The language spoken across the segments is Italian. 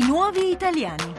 I nuovi italiani.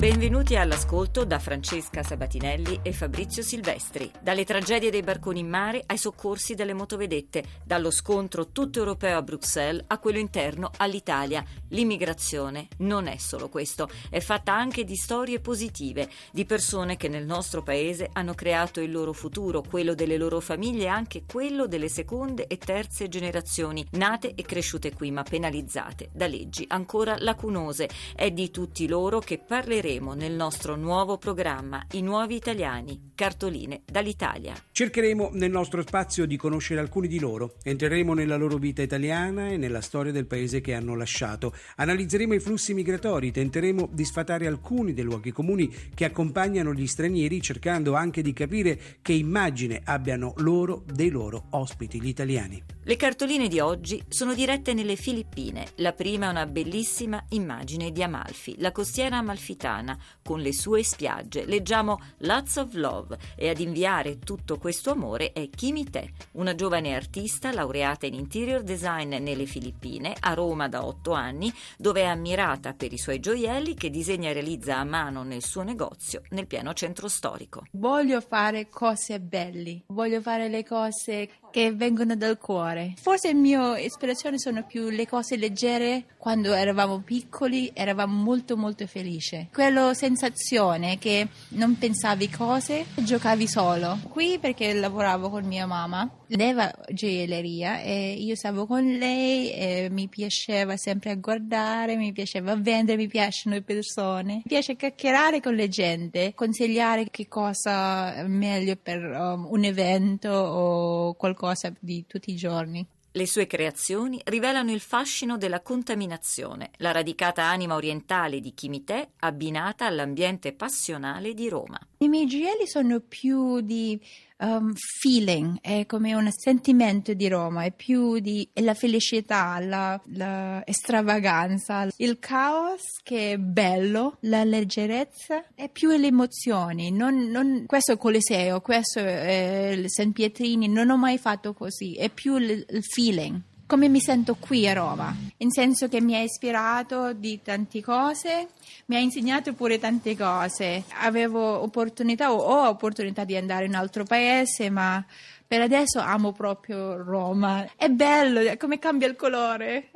Benvenuti all'ascolto da Francesca Sabatinelli e Fabrizio Silvestri. Dalle tragedie dei barconi in mare ai soccorsi delle motovedette, dallo scontro tutto europeo a Bruxelles a quello interno all'Italia. L'immigrazione non è solo questo, è fatta anche di storie positive, di persone che nel nostro paese hanno creato il loro futuro, quello delle loro famiglie e anche quello delle seconde e terze generazioni, nate e cresciute qui ma penalizzate da leggi ancora lacunose. È di tutti loro che parleremo parleremo nel nostro nuovo programma I nuovi italiani, cartoline dall'Italia. Cercheremo nel nostro spazio di conoscere alcuni di loro, entreremo nella loro vita italiana e nella storia del paese che hanno lasciato, analizzeremo i flussi migratori, tenteremo di sfatare alcuni dei luoghi comuni che accompagnano gli stranieri cercando anche di capire che immagine abbiano loro dei loro ospiti, gli italiani. Le cartoline di oggi sono dirette nelle Filippine. La prima è una bellissima immagine di Amalfi, la costiera amalfitana, con le sue spiagge. Leggiamo Lots of Love e ad inviare tutto questo amore è Kimi Te, una giovane artista laureata in interior design nelle Filippine, a Roma da otto anni, dove è ammirata per i suoi gioielli che disegna e realizza a mano nel suo negozio nel pieno centro storico. Voglio fare cose belle, voglio fare le cose che vengono dal cuore. Forse la mia ispirazione sono più le cose leggere. Quando eravamo piccoli eravamo molto molto felici. Quella sensazione che non pensavi cose, giocavi solo. Qui perché lavoravo con mia mamma, leva gioielleria e io stavo con lei e mi piaceva sempre guardare, mi piaceva vendere, mi piacciono le persone. Mi piace chiacchierare con le gente, consigliare che cosa è meglio per um, un evento o qualcosa di tutti i giorni. Le sue creazioni rivelano il fascino della contaminazione, la radicata anima orientale di Kimite abbinata all'ambiente passionale di Roma. I miei gioielli sono più di um, feeling, è come un sentimento di Roma, è più di è la felicità, la, la, stravaganza, il caos che è bello, la leggerezza, è più le emozioni. Non, non, questo è Coliseo, questo è San Pietrini, non ho mai fatto così, è più il, il feeling come mi sento qui a Roma, in senso che mi ha ispirato di tante cose, mi ha insegnato pure tante cose. Avevo opportunità o ho opportunità di andare in un altro paese, ma per adesso amo proprio Roma. È bello, come cambia il colore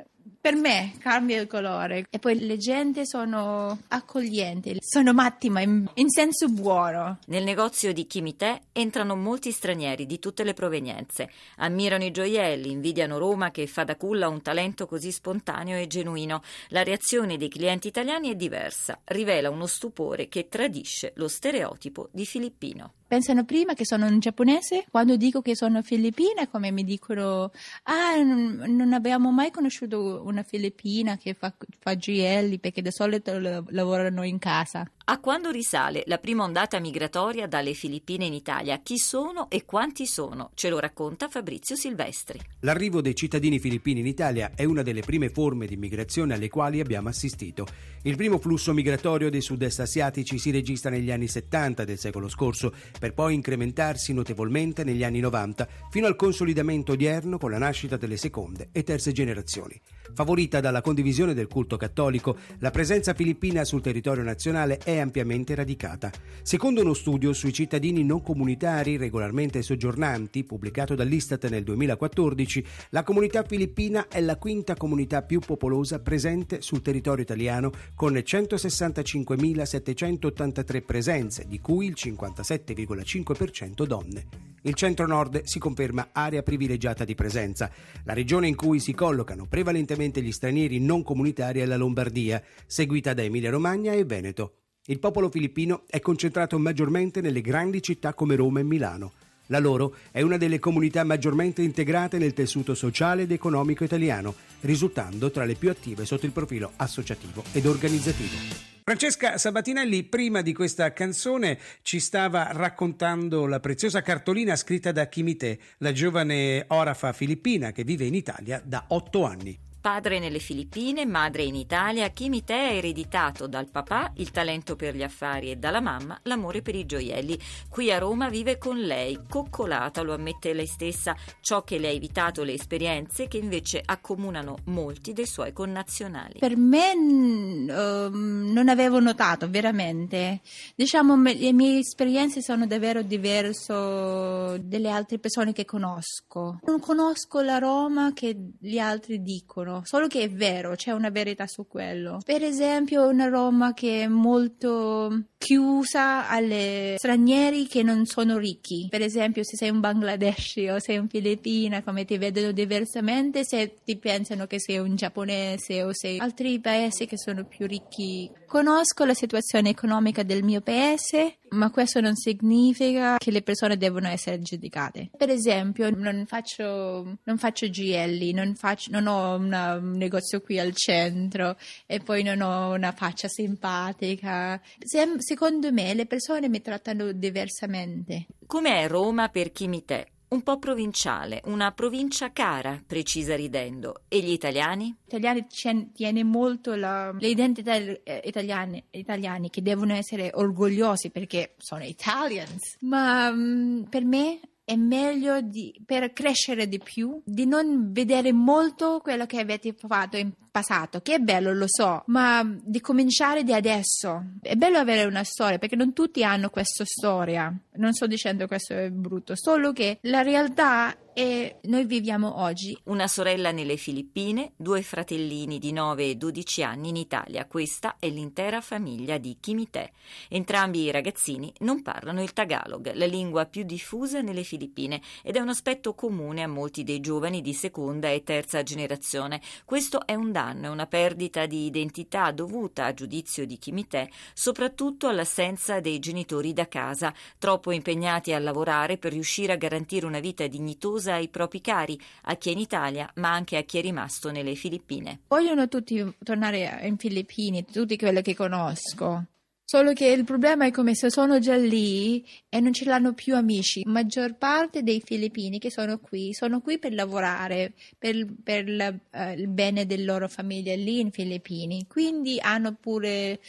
per me cambia il colore e poi le gente sono accoglienti, sono matti ma in, in senso buono. Nel negozio di Kimite entrano molti stranieri di tutte le provenienze, ammirano i gioielli, invidiano Roma che fa da culla un talento così spontaneo e genuino. La reazione dei clienti italiani è diversa, rivela uno stupore che tradisce lo stereotipo di filippino pensano prima che sono un giapponese, quando dico che sono filippina, come mi dicono, ah, non abbiamo mai conosciuto una filippina che fa, fa gioielli perché di solito lavorano in casa. A quando risale la prima ondata migratoria dalle Filippine in Italia? Chi sono e quanti sono? Ce lo racconta Fabrizio Silvestri. L'arrivo dei cittadini filippini in Italia è una delle prime forme di migrazione alle quali abbiamo assistito. Il primo flusso migratorio dei sud-est asiatici si registra negli anni 70 del secolo scorso, per poi incrementarsi notevolmente negli anni 90, fino al consolidamento odierno con la nascita delle seconde e terze generazioni. Favorita dalla condivisione del culto cattolico, la presenza filippina sul territorio nazionale è ampiamente radicata. Secondo uno studio sui cittadini non comunitari regolarmente soggiornanti, pubblicato dall'Istat nel 2014, la comunità filippina è la quinta comunità più popolosa presente sul territorio italiano, con 165.783 presenze, di cui il 57,5% donne. Il centro-nord si conferma area privilegiata di presenza. La regione in cui si collocano prevalentemente gli stranieri non comunitari è la Lombardia, seguita da Emilia-Romagna e Veneto. Il popolo filippino è concentrato maggiormente nelle grandi città come Roma e Milano. La loro è una delle comunità maggiormente integrate nel tessuto sociale ed economico italiano, risultando tra le più attive sotto il profilo associativo ed organizzativo. Francesca Sabatinelli, prima di questa canzone, ci stava raccontando la preziosa cartolina scritta da Kimite, la giovane orafa filippina che vive in Italia da otto anni. Padre nelle Filippine, madre in Italia, Kimi Te ha ereditato dal papà il talento per gli affari e dalla mamma l'amore per i gioielli. Qui a Roma vive con lei, coccolata, lo ammette lei stessa, ciò che le ha evitato le esperienze che invece accomunano molti dei suoi connazionali. Per me um, non avevo notato veramente. Diciamo, le mie esperienze sono davvero diverse dalle altre persone che conosco. Non conosco la Roma che gli altri dicono, solo che è vero, c'è una verità su quello. Per esempio, una Roma che è molto chiusa alle stranieri che non sono ricchi. Per esempio, se sei un Bangladeshi o sei un Filippina, come ti vedono diversamente, se ti pensano che sei un giapponese o sei altri paesi che sono più ricchi. Conosco la situazione economica del mio paese, ma questo non significa che le persone devono essere giudicate. Per esempio, non faccio, non faccio GL, non, faccio, non ho una, un negozio qui al centro e poi non ho una faccia simpatica. Se, secondo me le persone mi trattano diversamente. Com'è Roma per Chimitè? un po' provinciale, una provincia cara, precisa ridendo. E gli italiani? Gli italiani tiene molto la, le identità eh, italiane, italiani che devono essere orgogliosi perché sono Italians. Ma um, per me è meglio di, per crescere di più di non vedere molto quello che avete fatto in passato, che è bello, lo so, ma di cominciare da adesso. È bello avere una storia perché non tutti hanno questa storia. Non sto dicendo questo è brutto, solo che la realtà e noi viviamo oggi. Una sorella nelle Filippine, due fratellini di 9 e 12 anni in Italia. Questa è l'intera famiglia di Kimite. Entrambi i ragazzini non parlano il tagalog, la lingua più diffusa nelle Filippine, ed è un aspetto comune a molti dei giovani di seconda e terza generazione. Questo è un danno, è una perdita di identità dovuta, a giudizio di Kimite, soprattutto all'assenza dei genitori da casa, troppo impegnati a lavorare per riuscire a garantire una vita dignitosa ai propri cari, a chi è in Italia, ma anche a chi è rimasto nelle Filippine. Vogliono tutti tornare in Filippine, tutti quelli che conosco. Solo che il problema è come se sono già lì e non ce l'hanno più amici. La maggior parte dei filippini che sono qui sono qui per lavorare, per, per la, uh, il bene della loro famiglia lì in Filippini. Quindi hanno pure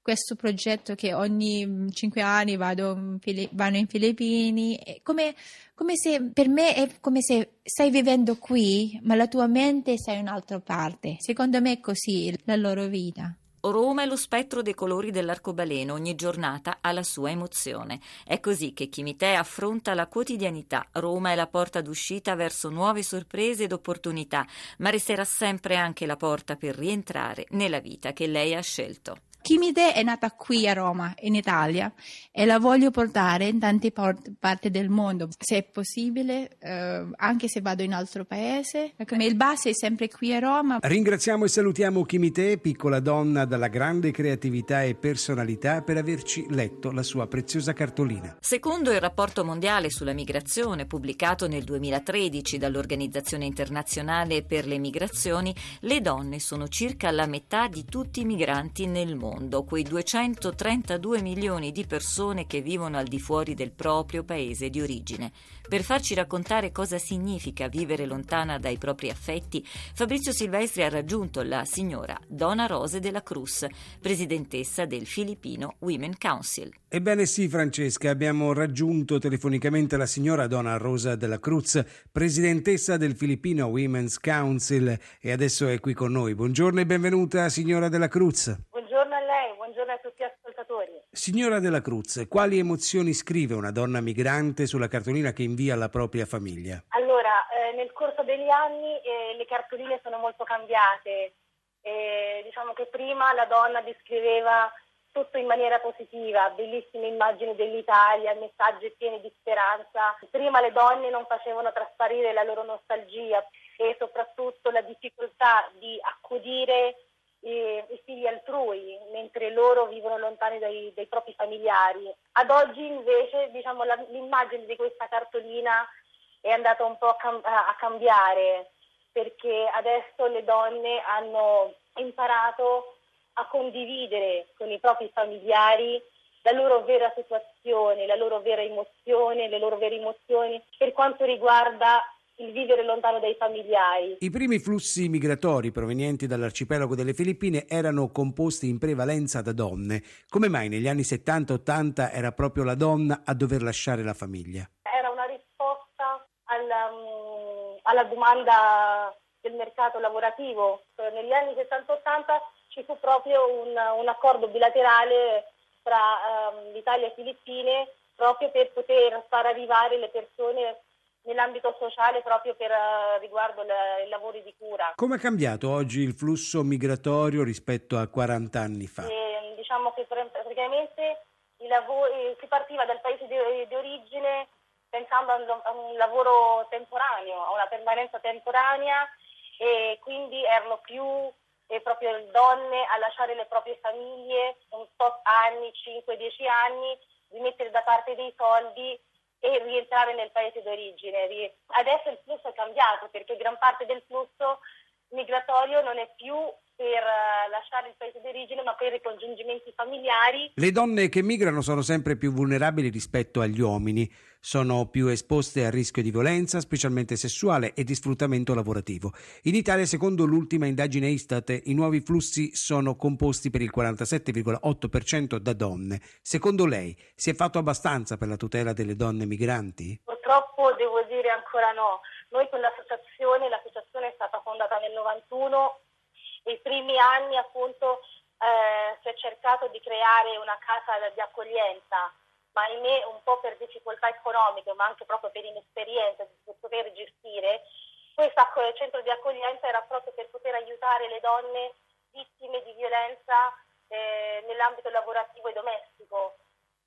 questo progetto che ogni cinque anni vado vanno in Filippini. Come, come se per me è come se stai vivendo qui, ma la tua mente sta in un'altra parte. Secondo me è così la loro vita. Roma è lo spettro dei colori dell'arcobaleno, ogni giornata ha la sua emozione. È così che Chimitè affronta la quotidianità. Roma è la porta d'uscita verso nuove sorprese ed opportunità, ma resterà sempre anche la porta per rientrare nella vita che lei ha scelto. Chimide è nata qui a Roma, in Italia, e la voglio portare in tante port- parti del mondo, se è possibile, eh, anche se vado in altro paese. Come il base è sempre qui a Roma. Ringraziamo e salutiamo Chimite, piccola donna dalla grande creatività e personalità, per averci letto la sua preziosa cartolina. Secondo il rapporto mondiale sulla migrazione pubblicato nel 2013 dall'Organizzazione internazionale per le migrazioni, le donne sono circa la metà di tutti i migranti nel mondo mondo, quei 232 milioni di persone che vivono al di fuori del proprio paese di origine. Per farci raccontare cosa significa vivere lontana dai propri affetti, Fabrizio Silvestri ha raggiunto la signora Dona Rose della Cruz, presidentessa del Filippino Women Council. Ebbene sì, Francesca, abbiamo raggiunto telefonicamente la signora Dona Rosa della Cruz, presidentessa del Filippino Women's Council e adesso è qui con noi. Buongiorno e benvenuta, signora della Cruz. Signora della Cruz, quali emozioni scrive una donna migrante sulla cartolina che invia alla propria famiglia? Allora, eh, nel corso degli anni eh, le cartoline sono molto cambiate. Eh, diciamo che prima la donna descriveva tutto in maniera positiva, bellissime immagini dell'Italia, messaggi pieni di speranza. Prima le donne non facevano trasparire la loro nostalgia e soprattutto la difficoltà di accudire eh, i figli altrui, mentre loro vivono lontani dai, dai propri familiari. Ad oggi invece diciamo, la, l'immagine di questa cartolina è andata un po' a, cam- a cambiare perché adesso le donne hanno imparato a condividere con i propri familiari la loro vera situazione, la loro vera emozione, le loro vere emozioni per quanto riguarda il vivere lontano dai familiari. I primi flussi migratori provenienti dall'arcipelago delle Filippine erano composti in prevalenza da donne. Come mai negli anni 70-80 era proprio la donna a dover lasciare la famiglia? Era una risposta alla, um, alla domanda del mercato lavorativo. Negli anni 70-80 ci fu proprio un, un accordo bilaterale tra um, l'Italia e le Filippine proprio per poter far arrivare le persone nell'ambito sociale proprio per uh, riguardo le, i lavori di cura. Come è cambiato oggi il flusso migratorio rispetto a 40 anni fa? E, diciamo che praticamente lavori, si partiva dal paese di, di origine pensando a un lavoro temporaneo, a una permanenza temporanea e quindi erano più eh, proprio donne a lasciare le proprie famiglie un tot anni, 5-10 anni, di mettere da parte dei soldi e rientrare nel paese d'origine. Adesso il flusso è cambiato perché gran parte del flusso migratorio non è più per eh, lasciare il paese d'origine, ma per i congiungimenti familiari. Le donne che migrano sono sempre più vulnerabili rispetto agli uomini, sono più esposte a rischio di violenza, specialmente sessuale e di sfruttamento lavorativo. In Italia, secondo l'ultima indagine Istat, i nuovi flussi sono composti per il 47,8% da donne. Secondo lei, si è fatto abbastanza per la tutela delle donne migranti? Purtroppo devo dire ancora no. Noi con l'associazione, l'associazione è stata fondata nel 91 i primi anni appunto eh, si è cercato di creare una casa di accoglienza, ma ahimè un po' per difficoltà economiche, ma anche proprio per inesperienza di poter gestire, questo centro di accoglienza era proprio per poter aiutare le donne vittime di violenza eh, nell'ambito lavorativo e domestico.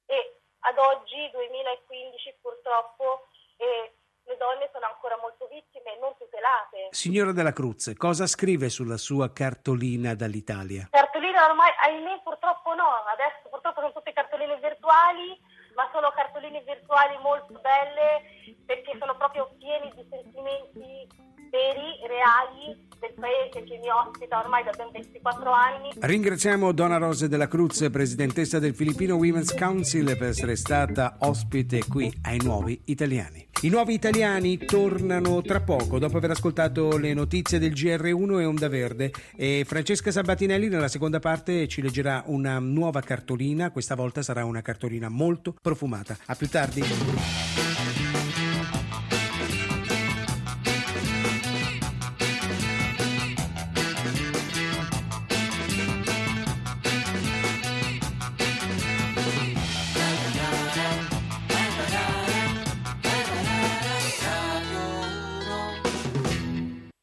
E ad oggi, 2015, purtroppo, eh, le donne sono ancora molto vittime e non tutelate. Signora Della Cruz, cosa scrive sulla sua cartolina dall'Italia? Cartolina ormai, ahimè, purtroppo no. Adesso purtroppo sono tutte cartoline virtuali, ma sono cartoline virtuali molto belle perché sono proprio pieni di sentimenti veri, reali del paese che mi ospita ormai da ben 24 anni. Ringraziamo Donna Rose della Cruz, presidentessa del Filippino Women's Council, per essere stata ospite qui ai Nuovi Italiani. I nuovi italiani tornano tra poco dopo aver ascoltato le notizie del GR1 e Onda Verde e Francesca Sabatinelli nella seconda parte ci leggerà una nuova cartolina, questa volta sarà una cartolina molto profumata. A più tardi.